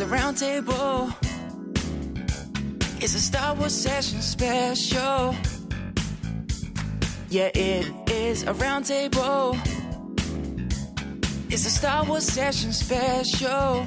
is a roundtable. It's a Star Wars session special. Yeah, it is a roundtable. It's a Star Wars session special.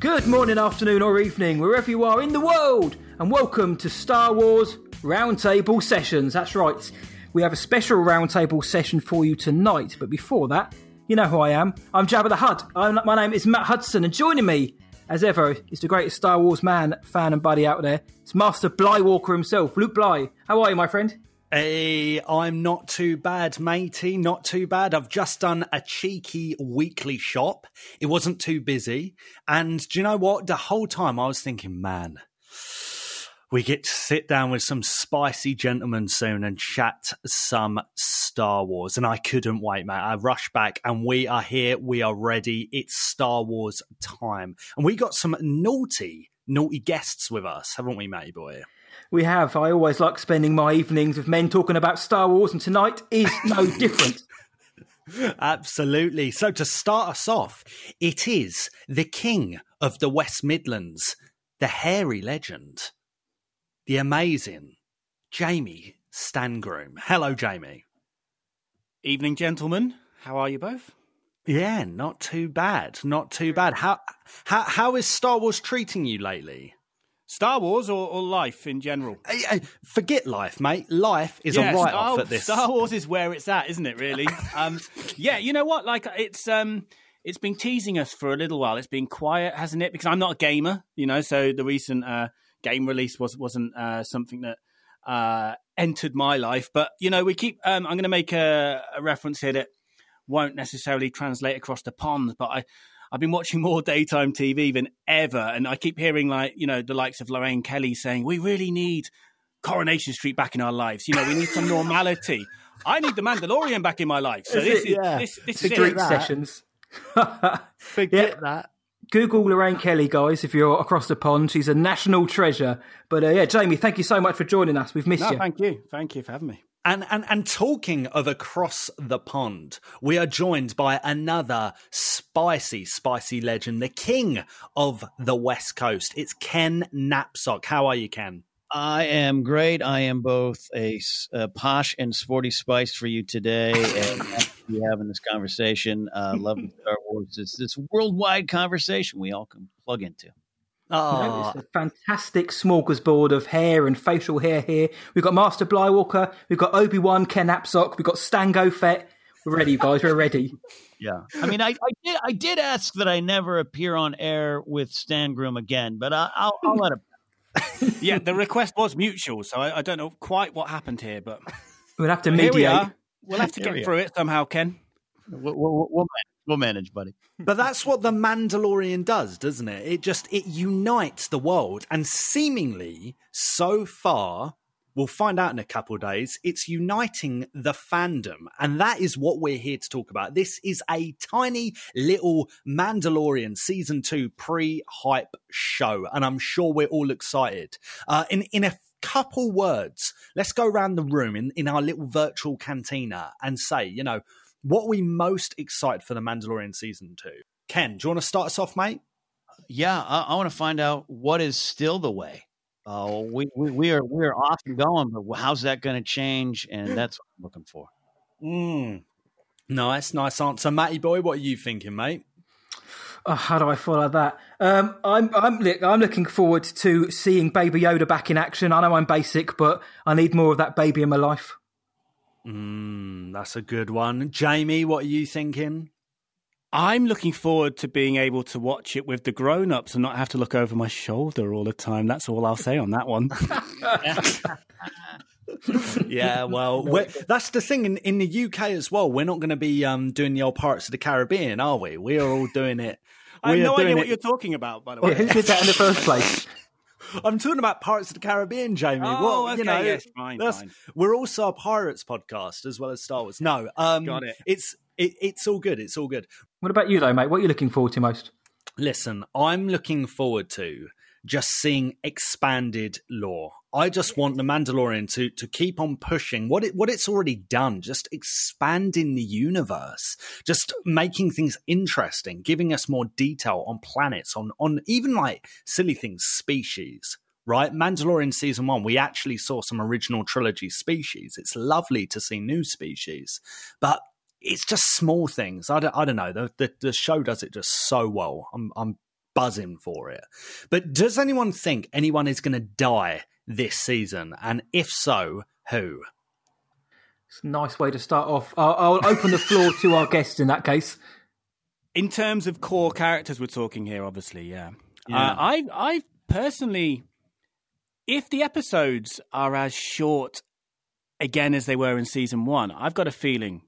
Good morning, afternoon, or evening, wherever you are in the world, and welcome to Star Wars Roundtable Sessions. That's right, we have a special roundtable session for you tonight, but before that, you know who I am. I'm Jabba the Hutt. I'm, my name is Matt Hudson, and joining me, as ever, is the greatest Star Wars man, fan, and buddy out there. It's Master Bly Walker himself, Luke Bly. How are you, my friend? Hey, I'm not too bad, matey. Not too bad. I've just done a cheeky weekly shop. It wasn't too busy. And do you know what? The whole time I was thinking, man, we get to sit down with some spicy gentlemen soon and chat some Star Wars. And I couldn't wait, mate. I rushed back and we are here. We are ready. It's Star Wars time. And we got some naughty, naughty guests with us, haven't we, matey boy? We have. I always like spending my evenings with men talking about Star Wars, and tonight is no different. Absolutely. So, to start us off, it is the king of the West Midlands, the hairy legend, the amazing Jamie Stangroom. Hello, Jamie. Evening, gentlemen. How are you both? Yeah, not too bad. Not too bad. How how how is Star Wars treating you lately? Star Wars or, or life in general? Hey, hey, forget life, mate. Life is yeah, a write off at this. Star Wars is where it's at, isn't it? Really? um, yeah. You know what? Like it's um, it's been teasing us for a little while. It's been quiet, hasn't it? Because I'm not a gamer, you know. So the recent uh, game release was wasn't uh, something that uh, entered my life. But you know, we keep. Um, I'm going to make a, a reference here that won't necessarily translate across the pond, but I. I've been watching more daytime TV than ever, and I keep hearing like you know the likes of Lorraine Kelly saying we really need Coronation Street back in our lives. You know, we need some normality. I need the Mandalorian back in my life. So Is this it? is Yeah. this, this the is drink it. sessions. Forget Yeah. that. Google Lorraine Kelly, guys, if you're across the pond. She's a national treasure. But uh, yeah, Jamie, thank you so much for joining us. We've missed No, you. thank you, thank you for having me. And, and and talking of across the pond, we are joined by another spicy, spicy legend, the king of the West Coast. It's Ken Napzok. How are you, Ken? I am great. I am both a posh and sporty spice for you today, and happy to be having this conversation. Uh, love Star Wars. It's this worldwide conversation we all can plug into. Oh, It's a fantastic smorgasbord of hair and facial hair here. We've got Master Blywalker, we've got Obi Wan, Ken Napzok, we've got Stango Fett. We're ready, guys. We're ready. Yeah, I mean, I, I did I did ask that I never appear on air with Stan Groom again, but I, I'll, I'll let him. Yeah, the request was mutual, so I, I don't know quite what happened here, but We'll have to here we mediate. We'll have to get through it somehow, Ken. We'll, we'll, we'll, manage, we'll manage, buddy. but that's what the Mandalorian does, doesn't it? It just it unites the world, and seemingly so far, we'll find out in a couple of days. It's uniting the fandom, and that is what we're here to talk about. This is a tiny little Mandalorian season two pre-hype show, and I'm sure we're all excited. Uh, in in a couple words, let's go around the room in in our little virtual cantina and say, you know what are we most excited for the Mandalorian season two? Ken, do you want to start us off, mate? Yeah, I, I want to find out what is still the way. Uh, we, we we are we are off and going, but how's that going to change? And that's what I'm looking for. Mm. Nice, nice answer, Matty boy. What are you thinking, mate? Oh, how do I follow that? Um, I'm I'm look, I'm looking forward to seeing Baby Yoda back in action. I know I'm basic, but I need more of that baby in my life. Mm, that's a good one, Jamie. What are you thinking? I'm looking forward to being able to watch it with the grown ups and not have to look over my shoulder all the time. That's all I'll say on that one. Yeah, well, that's the thing in, in the UK as well. We're not going to be um, doing the old Pirates of the Caribbean, are we? We are all doing it. I have no idea doing what it- you're talking about, by the Yeah, way. who did that in the first place? I'm talking about Pirates of the Caribbean, Jamie. Oh, well, you okay, know, yes, fine, fine. we're also a pirates podcast as well as Star Wars. No, um, Got it. It's it, it's all good. It's all good. What about you, though, mate? What are you looking forward to most? Listen, I'm looking forward to just seeing expanded lore. I just want the Mandalorian to to keep on pushing what it what it's already done, just expanding the universe, just making things interesting, giving us more detail on planets, on on even like silly things, species. Right, Mandalorian season one, we actually saw some original trilogy species. It's lovely to see new species, but it's just small things. I don't, I don't know. The, the, the show does it just so well. I'm I'm buzzing for it. But does anyone think anyone is going to die this season? And if so, who? It's a nice way to start off. I'll, I'll open the floor to our guests in that case. In terms of core characters, we're talking here, obviously, yeah. Yeah. Uh, I, I personally, if the episodes are as short again as they were in season one, I've got a feeling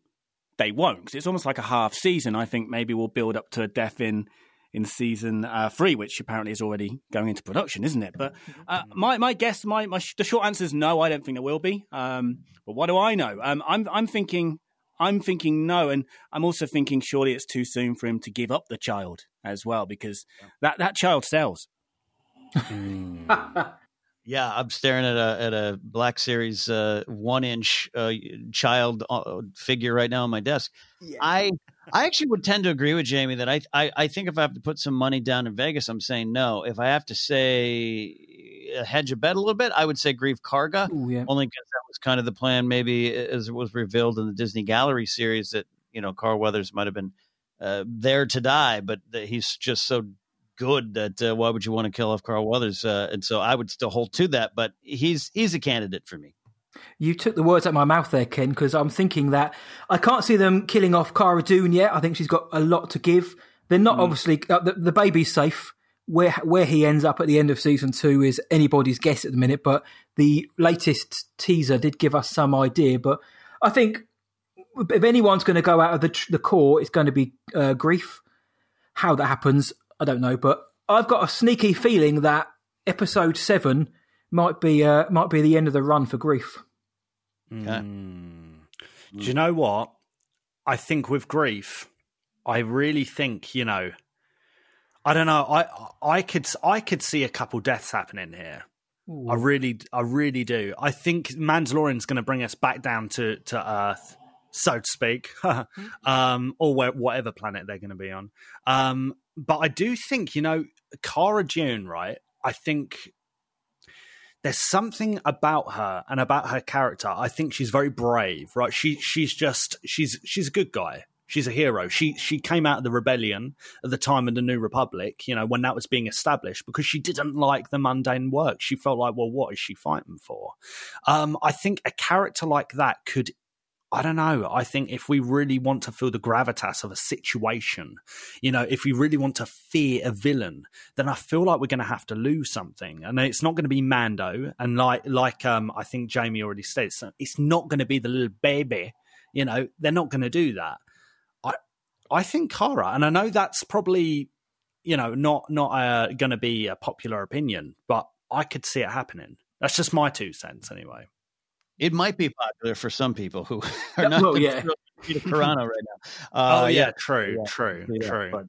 they won't. 'cause it's almost like a half season. I think maybe we'll build up to a death in in season uh, three, which apparently is already going into production, isn't it? But uh, my my guess, my, my sh- the short answer is no. I don't think there will be. Um, but what do I know? Um, I'm I'm thinking I'm thinking no, and I'm also thinking surely it's too soon for him to give up the child as well because that that child sells. Yeah, I'm staring at a at a Black Series uh, one inch uh, child uh, figure right now on my desk. I I actually would tend to agree with Jamie that I, I I think if I have to put some money down in Vegas, I'm saying no. If I have to say uh, hedge a bet a little bit, I would say Greef Karga. Ooh, yeah. Only because that was kind of the plan, maybe as it was revealed in the Disney Gallery series that you know Carl Weathers might have been uh, there to die, but that he's just so good that uh, why would you want to kill off Carl Weathers? Uh, and so I would still hold to that, but he's he's a candidate for me. You took the words out of my mouth there, Ken, because I'm thinking that I can't see them killing off Cara Dune yet. I think she's got a lot to give. They're not obviously uh, the, the baby's safe. Where where he ends up at the end of season two is anybody's guess at the minute. But the latest teaser did give us some idea. But I think if anyone's going to go out of the tr- the core, it's going to be uh, Greef. How that happens, I don't know. But I've got a sneaky feeling that episode seven might be uh, might be the end of the run for Greef. Okay. Do you know what? I think with Greef, I really think you know. I don't know. I I could I could see a couple deaths happening here. I really I really do. I think Mandalorian's going to bring us back down to to Earth, so to speak, um, or where, whatever planet they're going to be on. Um, but I do think you know Cara Dune, right? I think there's something about her and about her character. I think she's very brave, right? She she's just she's she's a good guy. She's a hero. She she came out of the rebellion at the time of the New Republic, you know, when that was being established, because she didn't like the mundane work. She felt like, well, what is she fighting for? Um, I think a character like that could I don't know. I think if we really want to feel the gravitas of a situation, you know, if we really want to fear a villain, then I feel like we're going to have to lose something, and it's not going to be Mando. And like, like, um, I think Jamie already said, it's not going to be the little baby. You know, they're not going to do that. I, I think Cara, and I know that's probably, you know, not not uh, going to be a popular opinion, but I could see it happening. That's just my two cents, anyway. It might be popular for some people who are not Well, yeah. Peter Carano right now. Uh, oh yeah, true, yeah, true, yeah, true. but-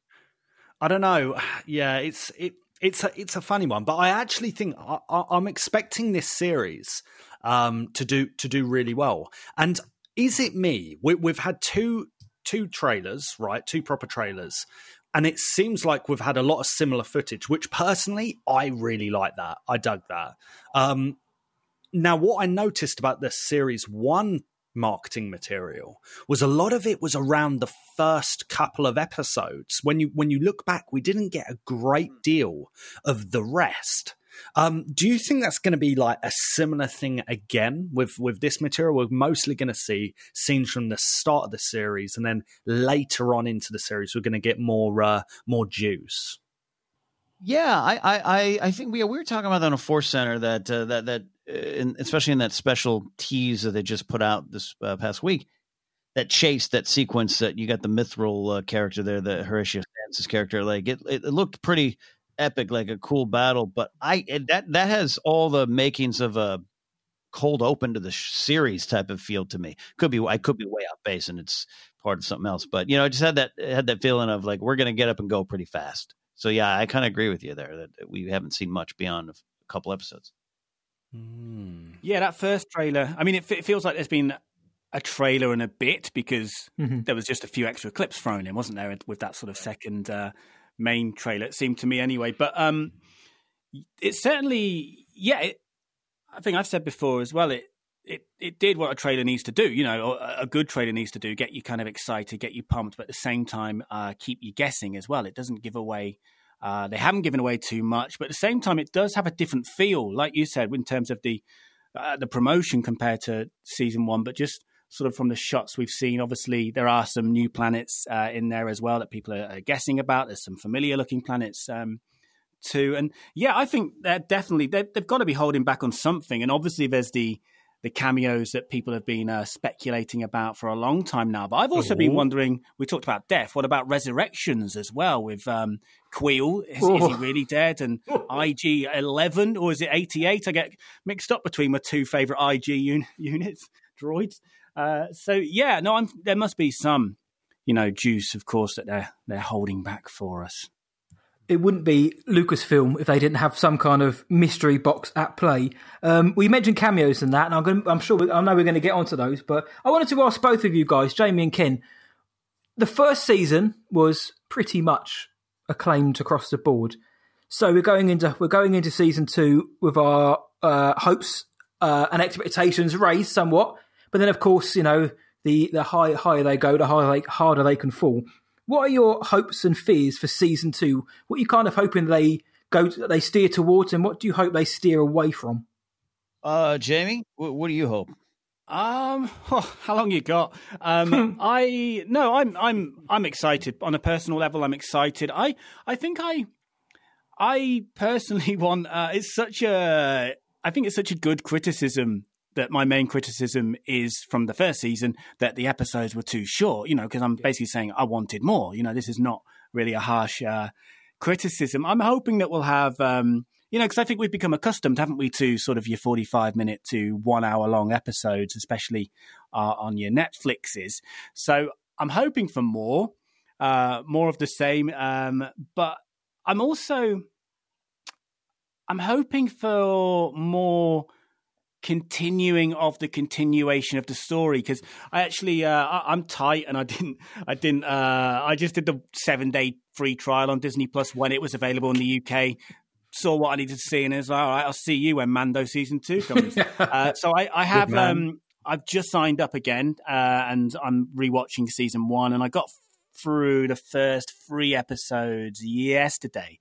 I don't know. Yeah, it's it it's a it's a funny one, but I actually think I, I, I'm expecting this series um, to do to do really well. And is it me? We, we've had two two trailers, right? Two proper trailers. And it seems like we've had a lot of similar footage, which personally I really like that. I dug that. Um, now, what I noticed about this series one marketing material was a lot of it was around the first couple of episodes. When you when you look back, we didn't get a great deal of the rest. Um, do you think that's going to be like a similar thing again with with this material? We're mostly going to see scenes from the start of the series, and then later on into the series, we're going to get more uh, more juice. Yeah, I, I, I- think we we were talking about that on a Force Center that uh, that that in, especially in that special tease that they just put out this uh, past week, that chase, that sequence that you got the Mythrol uh, character there, the Horatio Sanz character, like it, it, looked pretty epic, like a cool battle. But I it, that that has all the makings of a cold open to the series type of feel to me. Could be I could be way off base and it's part of something else, but you know, I just had that had that feeling of like we're gonna get up and go pretty fast. So yeah, I kind of agree with you there that we haven't seen much beyond a couple episodes. Mm. Yeah, that first trailer. I mean, it, it feels like there's been a trailer and a bit because Mhm. there was just a few extra clips thrown in, wasn't there, with that sort of second uh, main trailer? It seemed to me anyway. But um, it certainly, yeah. It, I think I've said before as well. It it it did what a trailer needs to do. You know, or a a good trailer needs to do: get you kind of excited, get you pumped, but at the same time, uh, keep you guessing as well. It doesn't give away. Uh, they haven't given away too much, but at the same time, it does have a different feel, like you said, in terms of the uh, the promotion compared to season one. But just sort of from the shots we've seen, obviously there are some new planets uh, in there as well that people are, are guessing about. There's some familiar looking planets um, too, and yeah, I think they're definitely they they've got to be holding back on something. And obviously, there's the the cameos that people have been uh, speculating about for a long time now. But I've also been wondering. We talked about death. What about resurrections as well? With um, Kuiil, is, is he really dead? And IG eleven or is it eighty eight? I get mixed up between my two favorite IG un- units, droids. Uh, so yeah, no, I'm, there must be some, you know, juice, of course, that they're they're holding back for us. It wouldn't be Lucasfilm if they didn't have some kind of mystery box at play. Um, we mentioned cameos and that, and I'm, going I'm sure we, I know we're going to get onto those, but I wanted to ask both of you guys, Jamie and Ken. The first season was pretty much acclaimed across the board, so we're going into we're going into season two with our uh, hopes uh, and expectations raised somewhat. But then, of course, you know the the high, higher they go, the higher they, harder they can fall. What are your hopes and fears for season two? What are you kind of hoping they go, they steer towards, and what do you hope they steer away from? Uh, Jamie, what, what do you hope? Um, oh, how long you got? Um, I no, I'm I'm I'm excited on a personal level. I'm excited. I I think I I personally want. Uh, it's such a. I think it's such a good criticism that my main criticism is from the first season that the episodes were too short. You know, because I'm basically saying I wanted more. You know, this is not really a harsh uh, criticism. I'm hoping that we'll have. Um, you know, because I think we've become accustomed, haven't we, to sort of your 45 minute to one hour long episodes, especially uh, on your Netflixes. So I'm hoping for more, uh, more of the same. Um, but I'm also, I'm hoping for more continuing of the continuation of the story because I actually uh, I, I'm tight and I didn't I didn't uh, I just did the seven day free trial on Disney Plus when it was available in the UK saw what I needed to see, and it was like, all right, I'll see you when Mando season two comes. uh, so I, I have, um, I've just signed up again, uh, and I'm rewatching season one, and I got through the first three episodes yesterday.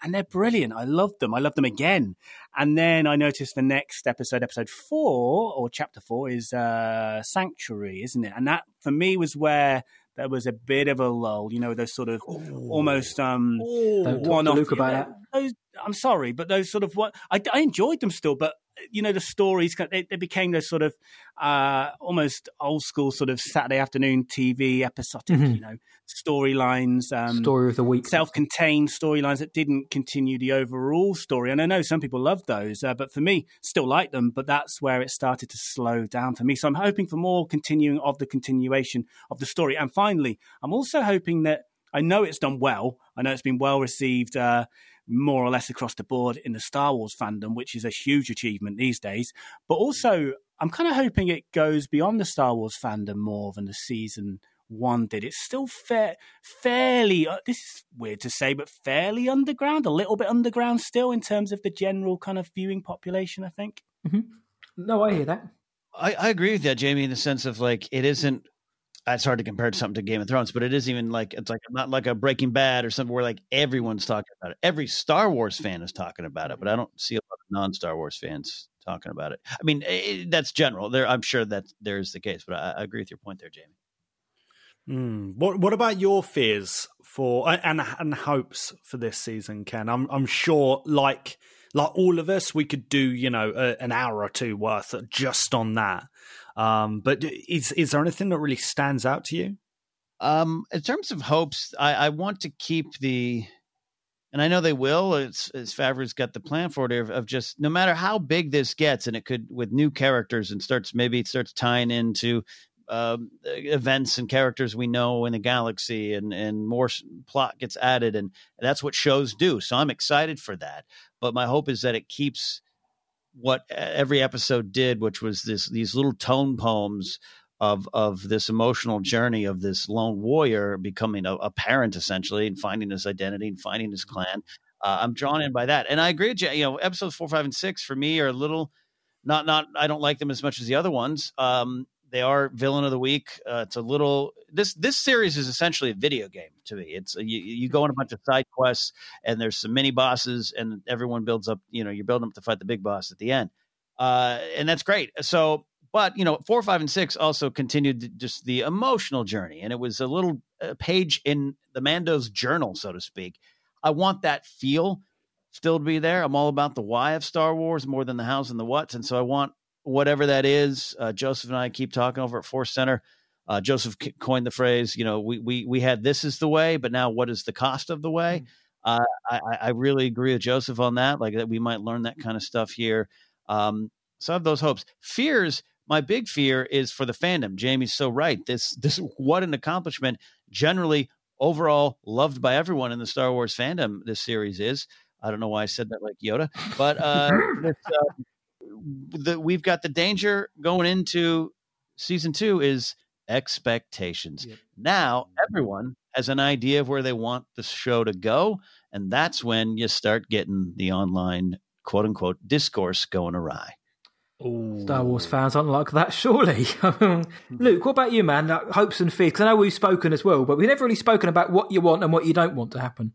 And they're brilliant. I love them. I love them again. And then I noticed the next episode, episode four or chapter four, is uh, Sanctuary, isn't it? And that for me was where there was a bit of a lull. You know, those sort of almost um, Don't talk one off. About that. Those, I'm sorry, but those sort of what I, I enjoyed them still, but you know the stories they, they became those sort of uh, almost old school sort of Saturday afternoon TV episodic, Mhm. you know, storylines. Um, Story of the week. self-contained storylines that didn't continue the overall story. And I know some people love those, uh, but for me, still like them. But that's where it started to slow down for me. So I'm hoping for more continuing of the continuation of the story. And finally, I'm also hoping that I know it's done well. I know it's been well received. Uh, more or less across the board in the Star Wars fandom, which is a huge achievement these days. But also, I'm kind of hoping it goes beyond the Star Wars fandom more than the season one did. It's still fair, fairly. Uh, this is weird to say, but fairly underground, a little bit underground still in terms of the general kind of viewing population. I think. No, I hear that. I, I agree with that, Jamie, in the sense of like it isn't. It's hard to compare it to something to Game of Thrones, but it isn't even like it's like not like a Breaking Bad or something where like everyone's talking about it. Every Star Wars fan is talking about it, but I don't see a lot of non-Star Wars fans talking about it. I mean, it, that's general. There, I'm sure that there is the case, but I, I agree with your point there, Jamie. Mm. What What about your fears for and and hopes for this season, Ken? I'm I'm sure, like like all of us, we could do you know a, an hour or two worth just on that. Um, but is is there anything that really stands out to you? Um, in terms of hopes, I, I want to keep the, and I know they will. It's, it's Favreau's got the plan for it of, of just no matter how big this gets, and it could with new characters and starts maybe it starts tying into um, events and characters we know in the galaxy, and and more plot gets added, and that's what shows do. So I'm excited for that. But my hope is that it keeps what every episode did, which was this these little tone poems of of this emotional journey of this lone warrior becoming a, a parent essentially and finding his identity and finding his clan. Uh, I'm drawn in by that, and I agree with you. You know, episodes four, five, and six for me are a little not not. I don't like them as much as the other ones. Um, they are villain of the week. Uh, it's a little this this series is essentially a video game to me. It's you, you go on a bunch of side quests and there's some mini bosses and everyone builds up. You know, you're building up to fight the big boss at the end, uh, and that's great. So, but you know, four, five, and six also continued just the emotional journey, and it was a little uh, page in the Mando's journal, so to speak. I want that feel still to be there. I'm all about the why of Star Wars more than the hows and the whats, and so I want whatever that is. Uh, Joseph and I keep talking over at Force Center. Uh, Joseph coined the phrase, you know, we we we had this is the way, but now what is the cost of the way? Uh, I, I really agree with Joseph on that. Like that, we might learn that kind of stuff here. Um, so I have those hopes. Fears. My big fear is for the fandom. Jamie's so right. This this what an accomplishment. Generally, overall, loved by everyone in the Star Wars fandom. This series is. I don't know why I said that like Yoda, but uh, this, uh, the, we've got the danger going into season two is expectations. Yep. Now mm-hmm. everyone has an idea of where they want the show to go, and that's when you start getting the online quote unquote discourse going awry. Star Wars fans aren't like that, surely. Luke, what about you, man? Like, hopes and fears? 'Cause I know we've spoken as well, but we've never really spoken about what you want and what you don't want to happen.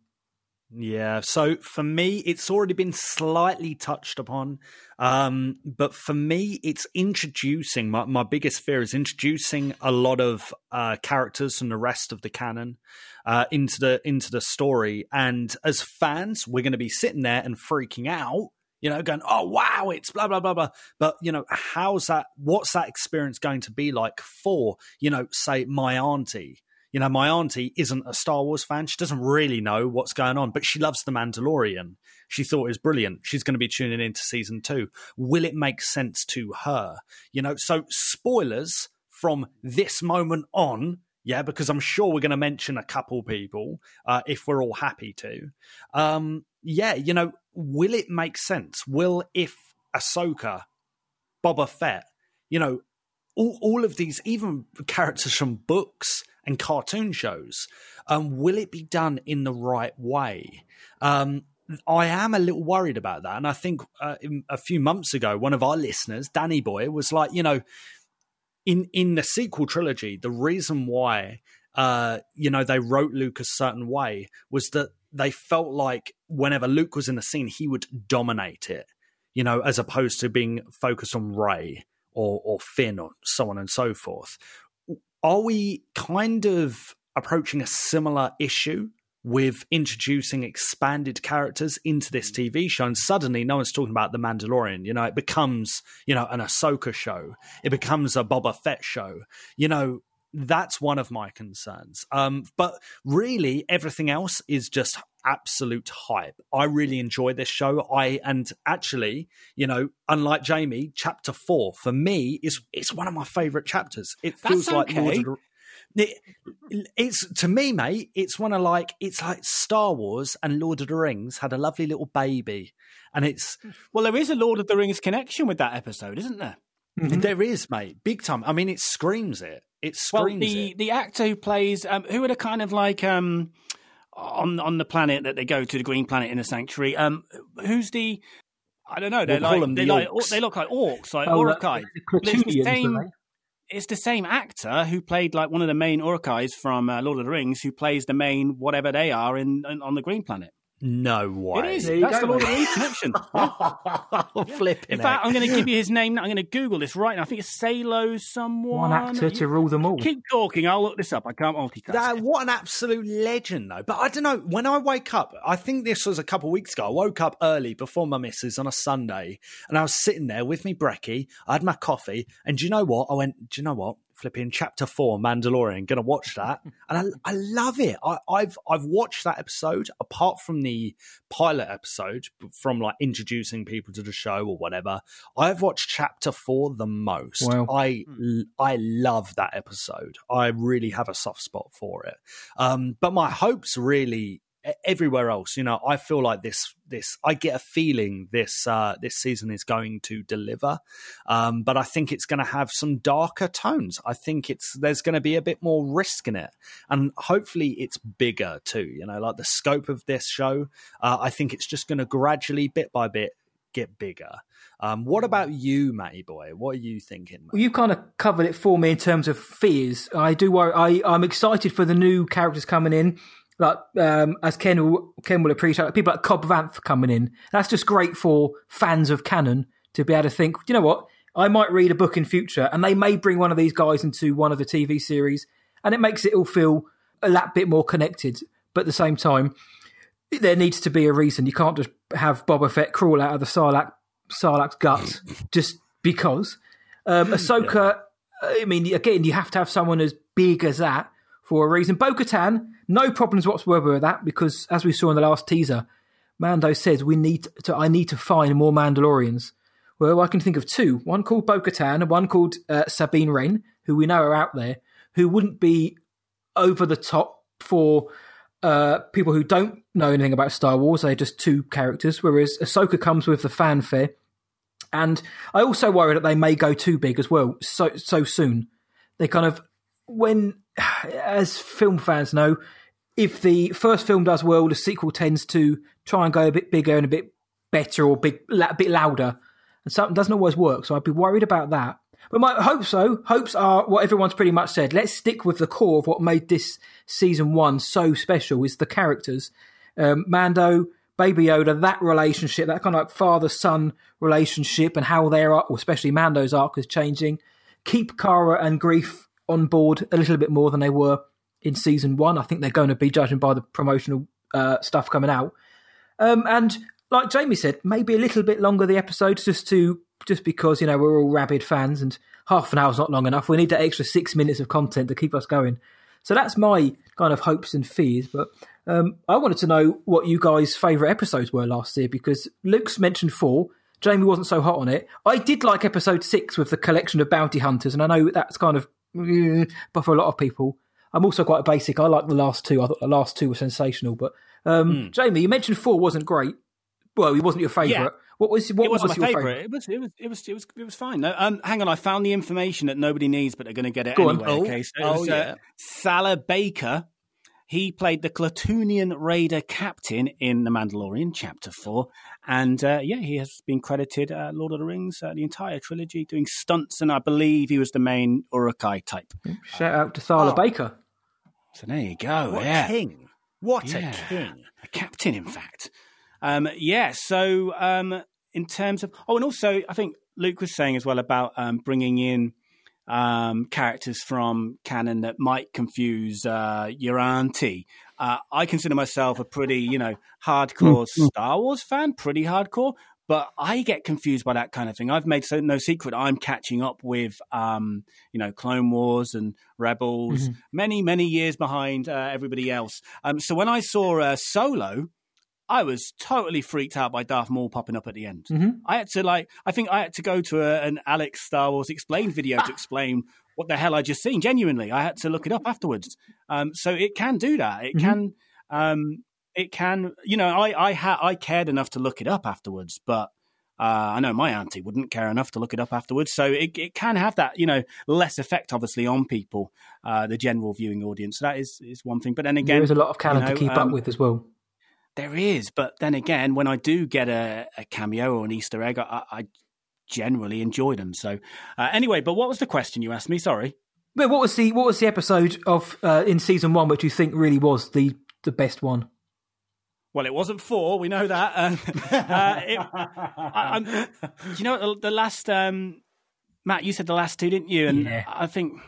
Yeah, so for me, it's already been slightly touched upon. Um, but for me, it's introducing my, my biggest fear is introducing a lot of uh, characters from the rest of the canon uh, into the into the story. And as fans, we're going to be sitting there and freaking out, you know, going, "Oh wow, it's blah blah blah blah." But you know, how's that? What's that experience going to be like for you know, say my auntie? You know, my auntie isn't a Star Wars fan. She doesn't really know what's going on, but she loves The Mandalorian. She thought it was brilliant. She's going to be tuning into season two. Will it make sense to her? You know, so spoilers from this moment on. Yeah, because I'm sure we're going to mention a couple people uh, if we're all happy to. Um, yeah, you know, will it make sense? Will if Ahsoka, Boba Fett, you know, all, all of these, even characters from books and cartoon shows, um, will it be done in the right way? Um, I am a little worried about that. And I think uh, a few months ago, one of our listeners, Danny Boy, was like, you know, in, in the sequel trilogy, the reason why, uh, you know, they wrote Luke a certain way was that they felt like whenever Luke was in the scene, he would dominate it, you know, as opposed to being focused on Rey or, or Finn or so on and so forth. Are we kind of approaching a similar issue with introducing expanded characters into this TV show? And suddenly, no one's talking about The Mandalorian. You know, it becomes, you know, an Ahsoka show, it becomes a Boba Fett show. You know, that's one of my concerns. Um, but really, everything else is just absolute hype. I really enjoy this show. I and actually, you know, unlike Jamie, chapter four for me is it's one of my favorite chapters. It That's feels like Lord okay. of the it, it's to me, mate. It's one of like it's like Star Wars and Lord of the Rings had a lovely little baby, and it's Well, there is a Lord of the Rings connection with that episode, isn't there? there is, mate, big time. I mean, it screams it. It Well, screams the it. the actor who plays um, who are the kind of like um on on the planet that they go to the green planet in the sanctuary. Um, who's the I don't know. They're We'll like they the like orcs. they look like orcs, like Oh, Uruk-hai. it's the same. It's the same actor who played like one of the main Uruk-hais from uh, Lord of the Rings, who plays the main whatever they are in, in on the green planet. No way. It is. There you That's go, the Lord of the Rings connection. Flipping In fact, heck. I'm going to give you his name. now. I'm going to Google this right now. I think it's Salo someone. One actor to rule them all. Keep talking. I'll look this up. I can't multitask. That, what an absolute legend, though. But I don't know. When I wake up, I think this was a couple of weeks ago. I woke up early before my missus on a Sunday, and I was sitting there with me brekkie. I had my coffee, and do you know what? I went. Do you know what? Flipping chapter four, Mandalorian. Going to watch that, and I, I love it. I, I've I've watched that episode. Apart from the pilot episode, from like introducing people to the show or whatever, I've watched chapter four the most. Wow. I I love that episode. I really have a soft spot for it. Um, but my hopes really everywhere else you know i feel like this this i get a feeling this uh this season is going to deliver um but i think it's going to have some darker tones i think it's there's going to be a bit more risk in it and hopefully it's bigger too you know like the scope of this show uh, i think it's just going to gradually bit by bit get bigger um what about you matty boy what are you thinking? Well, you kind of covered it for me in terms of fears. I do worry. I, I'm excited for the new characters coming in. Like um, as Ken will, Ken will appreciate, like people like Cobb Vanth coming in. That's just great for fans of canon to be able to think. You know what? I might read a book in future, and they may bring one of these guys into one of the TV series, and it makes it all feel a that bit more connected. But at the same time, there needs to be a reason. You can't just have Boba Fett crawl out of the Sarlacc Sarlacc's gut just because. Um, Ahsoka, I mean, again, you have to have someone as big as that for a reason. Bo Katan, no problems whatsoever with that because, as we saw in the last teaser, Mando says we need to. I need to find more Mandalorians. Well, I can think of two. One called Bo Katan and one called uh, Sabine Wren, who we know are out there, who wouldn't be over the top for uh, people who don't know anything about Star Wars. They're just two characters, whereas Ahsoka comes with the fanfare. And I also worry that they may go too big as well so so soon. They kind of when as film fans know, if the first film does well, the sequel tends to try and go a bit bigger and a bit better or big a bit louder, and something doesn't always work. So I'd be worried about that. But my hopes, though, hopes are what everyone's pretty much said. Let's stick with the core of what made this season one so special is the characters. Um, Mando, Baby Yoda, that relationship, that kind of like father son relationship, and how their arc, especially Mando's arc, is changing. Keep Cara and Greef on board a little bit more than they were in season one. I think they're going to be judging by the promotional uh, stuff coming out. Um, and like Jamie said, maybe a little bit longer the episodes just to just because you know we're all rabid fans and half an hour's not long enough. We need that extra six minutes of content to keep us going. So that's my kind of hopes and fears. But um, I wanted to know what you guys' favourite episodes were last year because Luke's mentioned four. Jamie wasn't so hot on it. I did like episode six with the collection of bounty hunters, and I know that's kind of, but for a lot of people, I'm also quite basic. I like the last two. I thought the last two were sensational. But um, Jamie, you mentioned four wasn't great. Well, it wasn't your favourite. Yeah. What was what it wasn't was my your favorite. favourite? It was, it was, it was, it was, it was fine. No, um, hang on. I found the information that nobody needs, but they're going to get it Go on. anyway. Oh, okay, so it oh, was, yeah. uh, Sala Baker. He played the Klatooinian Raider captain in The Mandalorian, Chapter Four, and uh, yeah, he has been credited uh, Lord of the Rings, uh, the entire trilogy, doing stunts, and I believe he was the main Uruk-hai type. Shout out to Sala Oh. Baker. So there you go. What yeah. a king! What Yeah. a king! a captain, in fact. Um, yeah. So, um, in terms of, oh, and also, I think Luke was saying as well about um, bringing in um, characters from canon that might confuse uh, your auntie. Uh, I consider myself a pretty, you know, hardcore Star Wars fan, pretty hardcore. But I get confused by that kind of thing. I've made so no secret I'm catching up with, um, you know, Clone Wars and Rebels, many many years behind uh, everybody else. Um, so when I saw uh, Solo, I was totally freaked out by Darth Maul popping up at the end. Mhm. I had to like, I think I had to go to a, an Alex Star Wars explained video to explain what the hell I just seen. Genuinely, I had to look it up afterwards. Um, so it can do that. It can, um, it can. You know, I I ha- I cared enough to look it up afterwards, but. Uh, I know my auntie wouldn't care enough to look it up afterwards, so it, it can have that, you know, less effect, obviously, on people, uh, the general viewing audience. So that is is one thing. But then again, there is a lot of canon you know, to keep um, up with as well. There is, but then again, when I do get a, a cameo or an Easter egg, I, I generally enjoy them. So, uh, anyway, but what was the question you asked me? Sorry. But what was the what was the episode of uh, in season one which you think really was the the best one? Well, it wasn't four. We know that. Um, uh, it, I, you know, the, the last um, Matt, you said the last two, didn't you? And Yeah. I think,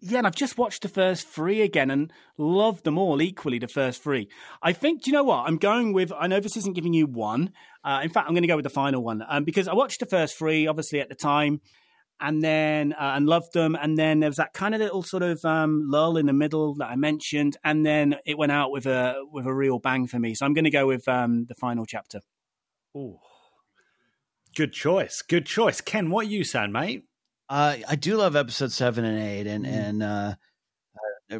yeah, and I've just watched the first three again and loved them all equally. The first three, I think. Do you know what? I'm going with. I know this isn't giving you one. Uh, in fact, I'm going to go with the final one um, because I watched the first three, obviously at the time. and then uh, and loved them. And then there was that kind of little sort of um, lull in the middle that I mentioned, and then it went out with a with a real bang for me. So I'm going to go with um, the final chapter. Ooh. Good choice. Good choice. Ken, what are you saying, mate? Uh, I do love episode seven and eight, and Mm. and uh, uh,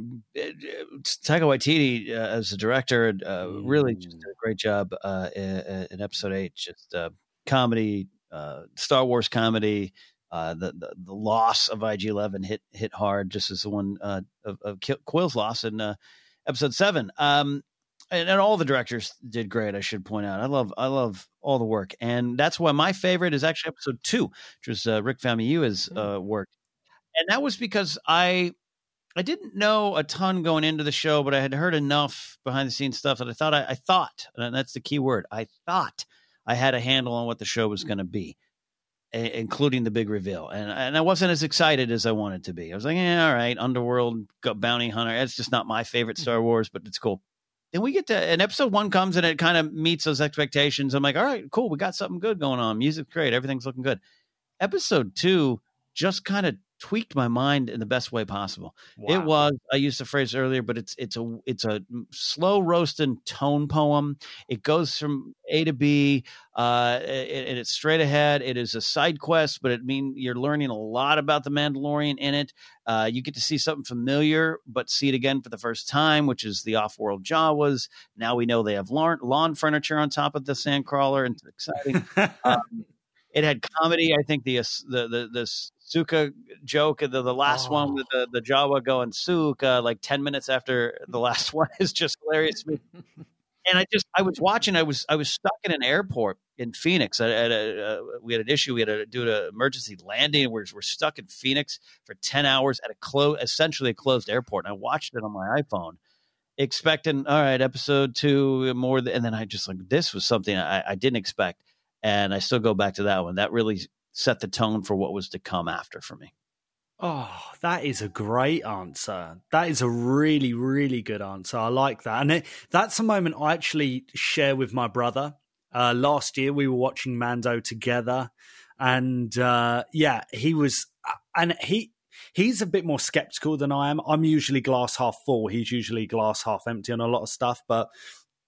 Taika Waititi uh, as a director uh, really just Mm. did a great job uh, in, in episode eight. Just uh, comedy, uh, Star Wars comedy. Uh, the, the the loss of IG Eleven hit hit hard, just as the one uh, of, of Kuiil's loss in uh, episode seven. Um, and, and all the directors did great. I should point out. I love I love all the work, and that's why my favorite is actually episode two, which was uh, Rick Famuyiwa's uh, work, and that was because I I didn't know a ton going into the show, but I had heard enough behind the scenes stuff that I thought I, I thought, and that's the key word, I thought I had a handle on what the show was going to be, including the big reveal, and and I wasn't as excited as I wanted to be. I was like, yeah, all right, Underworld, Bounty Hunter. It's just not my favorite Star Wars, but it's cool. Then we get to and episode one comes and it kind of meets those expectations. I'm like, all right, cool, we got something good going on. Music's great, everything's looking good. Episode two just kind of tweaked my mind in the best way possible. It was I used the phrase earlier, but it's it's a it's a slow roasting tone poem. It goes from A to B, uh, and it's straight ahead. It is a side quest, but it mean you're learning a lot about the Mandalorian in it. Uh, you get to see something familiar, but see it again for the first time, which is the off-world Jawas. Now we know they have lawn, lawn furniture on top of the sandcrawler, and it's exciting. um, it had comedy. I think the the the, the Suka joke, the the last Oh. one with the the Jawa going Suka, like ten minutes after the last one, is just hilarious. to me. and I just I was watching. I was I was stuck in an airport in Phoenix. At, at a, uh, we had an issue. We had to do an emergency landing. We're we're stuck in Phoenix for ten hours at a close, essentially a closed airport. And I watched it on my iPhone, expecting all right, episode two more, th- and then I just like this was something I, I didn't expect, and I still go back to that one. That really set the tone for what was to come after for me. Oh, that is a great answer. That is a really, really good answer. I like that. And it, that's a moment I actually share with my brother. Uh, last year, we were watching Mando together. And uh, yeah, he was, and he, he's a bit more skeptical than I am. I'm usually glass half full. He's usually glass half empty on a lot of stuff. But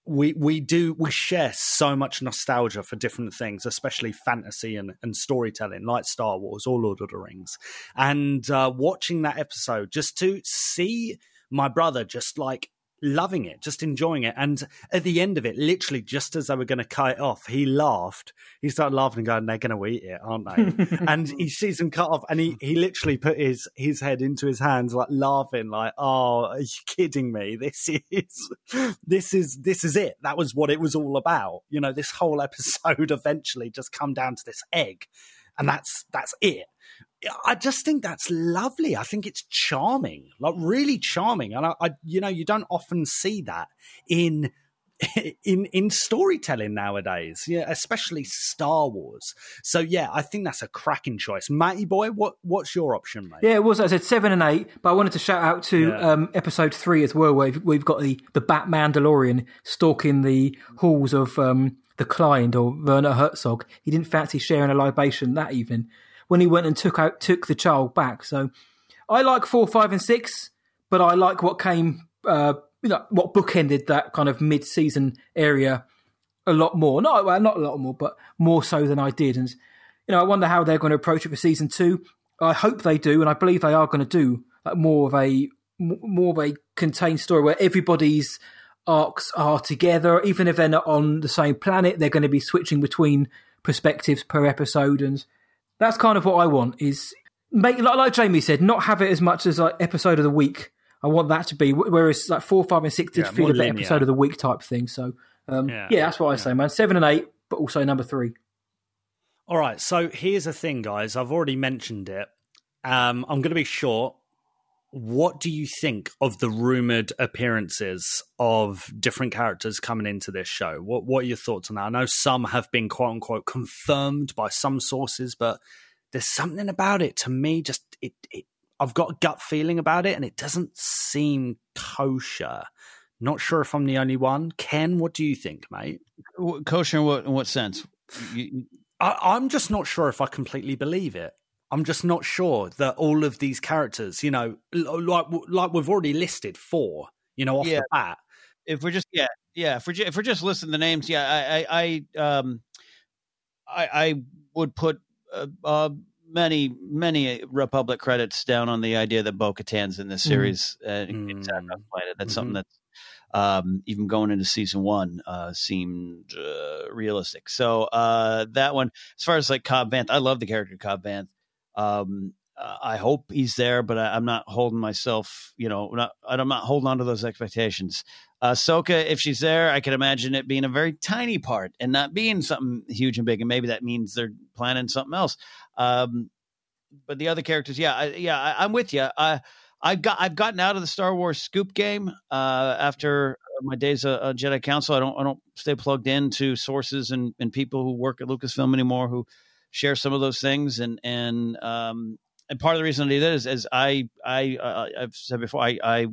we we do we share so much nostalgia for different things, especially fantasy and, and storytelling, like Star Wars or Lord of the Rings. And uh, watching that episode, just to see my brother just like loving it, just enjoying it, and at the end of it, literally just as they were going to cut it off, he laughed. He started laughing and going, "They're going to eat it, aren't they?" and he sees them cut off, and he he literally put his his head into his hands, like laughing, like, "Oh, are you kidding me? This is this is this is it. That was what it was all about. You know, this whole episode eventually just come down to this egg, and that's that's it. I just think that's lovely. I think it's charming, like really charming, and I, I you know, you don't often see that in in in storytelling nowadays, yeah, especially Star Wars. So yeah, I think that's a cracking choice. Matty boy, what what's your option, mate? Yeah, it was. I said seven and eight, but I wanted to shout out to Yeah. um, episode three as well, where we've got the the Bat Mandalorian stalking the halls of um, the Klein or Werner Herzog. He didn't fancy sharing a libation that evening when he went and took out took the child back. So I like four, five, and six, but I like what came, uh, you know, what bookended that kind of mid season area a lot more. Not well, not a lot more, but more so than I did. And you know, I wonder how they're going to approach it for season two. I hope they do, and I believe they are going to do like more of a more of a contained story where everybody's arcs are together, even if they're not on the same planet. They're going to be switching between perspectives per episode, and that's kind of what I want. Is make like, like Jamie said, not have it as much as like episode of the week. I want that to be whereas like four, five, and six did Yeah, feel a bit episode of the week type thing. So um, Yeah. yeah, that's what I say, man. Seven and eight, but also number three. All right, so here's the thing, guys. I've already mentioned it. Um, I'm going to be short. What do you think of the rumored appearances of different characters coming into this show? What What are your thoughts on that? I know some have been quote unquote confirmed by some sources, but there's something about it to me. Just it, it I've got a gut feeling about it, and it doesn't seem kosher. Not sure if I'm the only one. Ken, what do you think, mate? Kosher in what in what sense? You, I, I'm just not sure if I completely believe it. I'm just not sure that all of these characters, you know, like like we've already listed four, you know, off Yeah. the bat. if we're just yeah yeah if we're ju- if we're just listing the names yeah i i, I um i i would put uh, uh many many republic credits down on the idea that bo-katan's in this Mhm. series uh, Mm. On Planet. that's Mhm. something that um even going into season one uh seemed uh, realistic so uh that one as far as like cobb vanth i love the character cobb vanth um I hope he's there, but I, I'm not holding myself, you know, not, I'm not holding on to those expectations. Uh, Soka, if she's there, I can imagine it being a very tiny part and not being something huge and big. And maybe that means they're planning something else. Um, but the other characters, yeah, I, yeah, I, I'm with you. I, I've got, I've gotten out of the Star Wars scoop game uh, after my days uh, Jedi Council. I don't, I don't stay plugged into sources and, and people who work at Lucasfilm anymore who share some of those things. And and um, and part of the reason I do that is, is I, I, uh, I've said before, I, I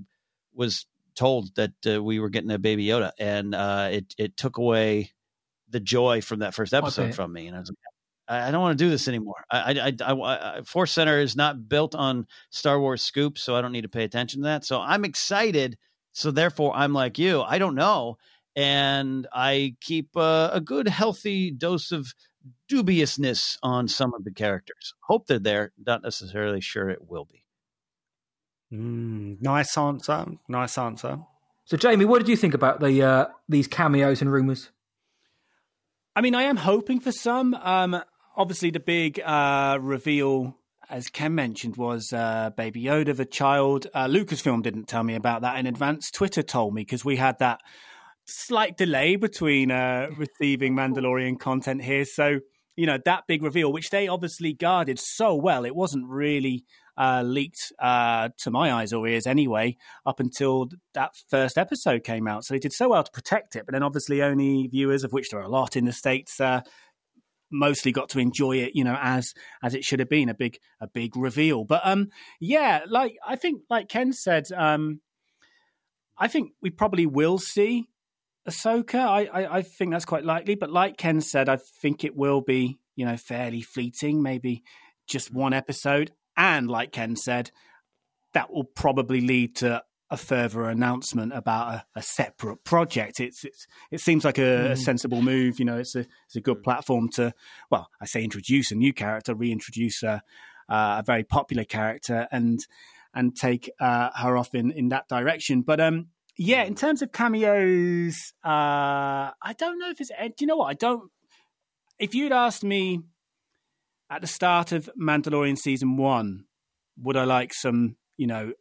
was told that uh, we were getting a baby Yoda, and uh, it it took away the joy from that first episode bet. from me, and I was like, I, don't want to do this anymore. I, I, I, I, Force Center is not built on Star Wars scoops, so I don't need to pay attention to that. So I'm excited. So therefore, I'm like you. I don't know, and I keep uh, a good, healthy dose of dubiousness on some of the characters. Hope they're there. Not necessarily sure it will be. Mm, nice answer. Nice answer. So, Jamie, what did you think about the uh, these cameos and rumors? I mean, I am hoping for some. Um, obviously, the big uh, reveal, as Ken mentioned, was uh, Baby Yoda, the child. Uh, Lucasfilm didn't tell me about that in advance. Twitter told me because we had that slight delay between uh, receiving Mandalorian content here. So, you know, that big reveal, which they obviously guarded so well, it wasn't really uh, leaked uh, to my eyes or ears anyway, up until that first episode came out. So they did so well to protect it. But then obviously only viewers, of which there are a lot in the States, uh, mostly got to enjoy it, you know, as as it should have been, a big a big reveal. But um yeah, like I think like Ken said, um I think we probably will see Ahsoka. I, I, I think that's quite likely. But like Ken said, I think it will be, you know, fairly fleeting, maybe just one episode. And like Ken said, that will probably lead to a further announcement about a, a separate project. It's, it's it seems like a, a sensible move. You know, it's a it's a good platform to well, I say introduce a new character, reintroduce a uh, a very popular character, and and take uh, her off in in that direction. But um, yeah, in terms of cameos, uh, I don't know if it's. Do you know what? I don't. If you'd asked me at the start of Mandalorian season one, would I like some, you know,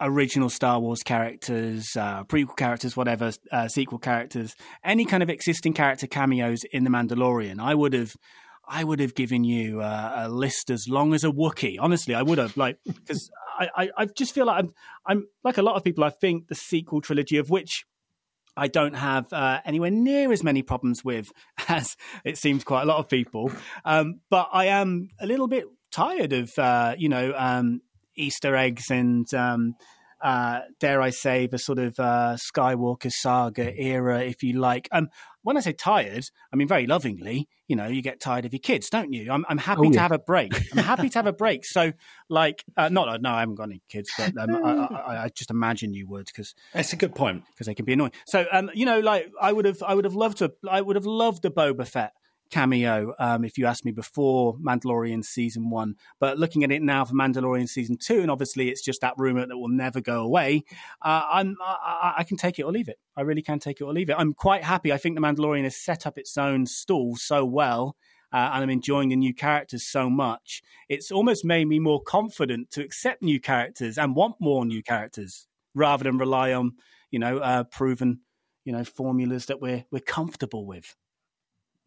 original Star Wars characters, uh, prequel characters, whatever, uh, sequel characters, any kind of existing character cameos in the Mandalorian? I would have. I would have given you uh, a list as long as a Wookiee. Honestly, I would have like because I, I, I just feel like I'm I'm like a lot of people. I think the sequel trilogy of which I don't have uh, anywhere near as many problems with as it seems quite a lot of people. Um, but I am a little bit tired of uh, you know um, Easter eggs and um, uh, dare I say the sort of uh, Skywalker saga era, if you like. Um, when I say tired, I mean very lovingly. You know, you get tired of your kids, don't you? I'm, I'm happy Oh, to have a break. I'm happy to have a break. So, like, uh, not no, I haven't got any kids, but um, I, I, I just imagine you would because That's a good point. because they can be annoying. So, um, you know, like I would have, I would have loved to, I would have loved the Boba Fett cameo um, if you asked me before Mandalorian season one. But looking at it now for Mandalorian season two, and obviously it's just that rumor that will never go away. Uh, I'm, I, I- can take it or leave it. I really can take it or leave it. I'm quite happy. I think the Mandalorian has set up its own stall so well. Uh, and I'm enjoying the new characters so much. It's almost made me more confident to accept new characters and want more new characters rather than rely on you know uh, proven you know formulas that we're we're comfortable with.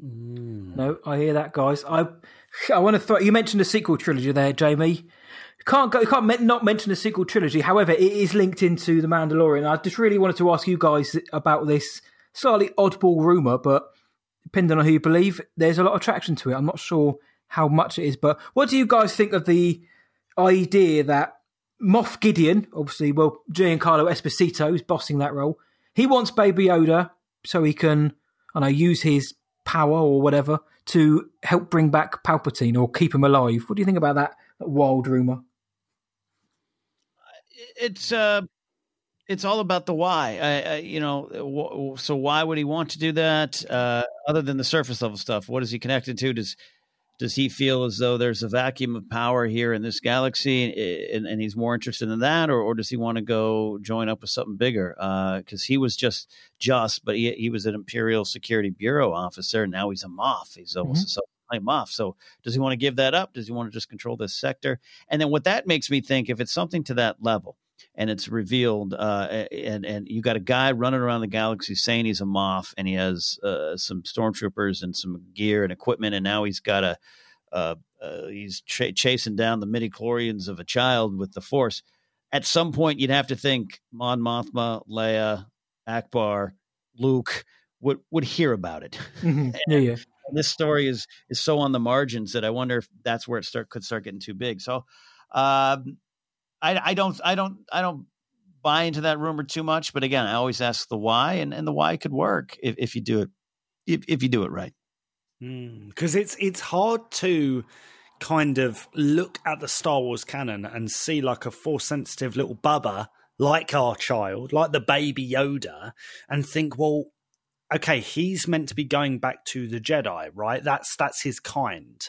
Mm. No, I hear that, guys. I I want to throw. You mentioned the sequel trilogy there, Jamie. Can't go. Can't not mention the sequel trilogy. However, it is linked into the Mandalorian. I just really wanted to ask you guys about this slightly oddball rumor, but depending on who you believe, there's a lot of traction to it. I'm not sure how much it is, but what do you guys think of the idea that Moff Gideon, obviously, well, Giancarlo Esposito is bossing that role. He wants Baby Yoda so he can, I know, use his power or whatever to help bring back Palpatine or keep him alive. What do you think about that wild rumor. It's uh, it's all about the why. I, I, you know, so why would he want to do that? Uh, other than the surface level stuff, what is he connected to? Does does he feel as though there's a vacuum of power here in this galaxy, and, and he's more interested in that, or, or does he want to go join up with something bigger? Because uh, he was just just, but he he was an Imperial Security Bureau officer. Now he's a Moff. He's almost mm-hmm. a Moff. So does he want to give that up? Does he want to just control this sector? And then what that makes me think, if it's something to that level, and it's revealed, uh, and and you got a guy running around the galaxy saying he's a Moff and he has uh, some stormtroopers and some gear and equipment, and now he's got a uh, uh he's ch- chasing down the midi-chlorians of a child with the Force. At some point, you'd have to think Mon Mothma, Leia, Ackbar Luke would would hear about it. Mm-hmm. Yeah, yeah. this story is is so on the margins that I wonder if that's where it start could start getting too big. So, um, I, I don't, I don't, I don't buy into that rumor too much. But again, I always ask the why, and, and the why could work if, if you do it, if, if you do it right. Because mm, it's it's hard to kind of look at the Star Wars canon and see like a force sensitive little bubba like our child, like the baby Yoda, and think, well, okay, he's meant to be going back to the Jedi, right? That's that's his kind.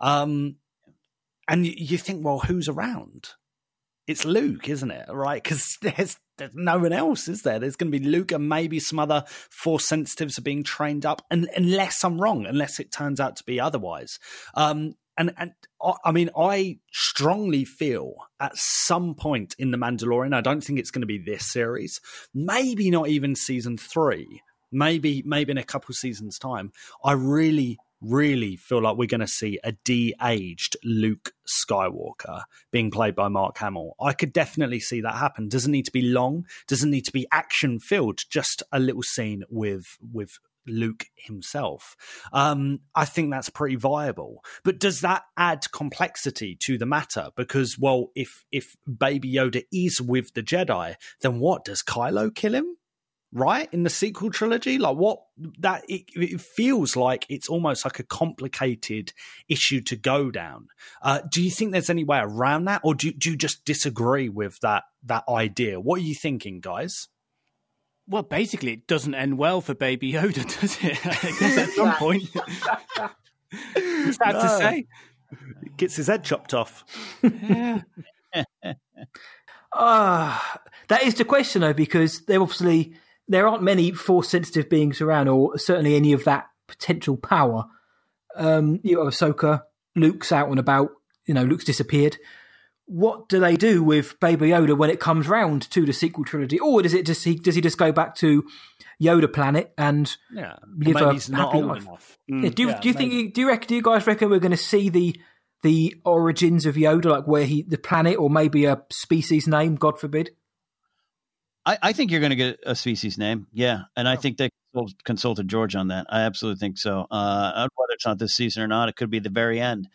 Um, and you, you think, well, who's around? It's Luke, isn't it? Right? Because there's there's no one else, is there? There's going to be Luke and maybe some other force sensitives are being trained up, and unless I'm wrong, unless it turns out to be otherwise. Um, and and I mean, I strongly feel at some point in the Mandalorian, I don't think it's going to be this series, maybe not even season three, maybe maybe in a couple seasons time. I really really feel like we're going to see a de-aged Luke Skywalker being played by Mark Hamill. I could definitely see that happen. Doesn't need to be long, doesn't need to be action filled, just a little scene with with Luke himself. Um, I think that's pretty viable. But does that add complexity to the matter? Because, well, if if Baby Yoda is with the Jedi, then what does Kylo kill him? Right in the sequel trilogy? Like what that it, it, feels like it's almost like a complicated issue to go down. Uh, do you think there's any way around that? Or do, do you just disagree with that that idea? What are you thinking guys? Well basically it doesn't end well for baby yoda does it? I guess at some point. It's sad no. to say gets his head chopped off. Yeah. Ah, uh, that is the question though, because they're obviously there aren't many force sensitive beings around, or certainly any of that potential power. Um, you have Ahsoka, Luke's out and about. You know, Luke's disappeared. What do they do with Baby Yoda when it comes round to the sequel trilogy, or does it just he does he just go back to Yoda planet and yeah, live a happy life? Mm, yeah, do you, yeah, do you think do you reckon do you guys reckon we're going to see the the origins of Yoda, like where he the planet or maybe a species name, God forbid? I, I think you're going to get a species name. Yeah. And I oh. think they consulted George on that. I absolutely think so. Uh, whether it's not this season or not, it could be the very end.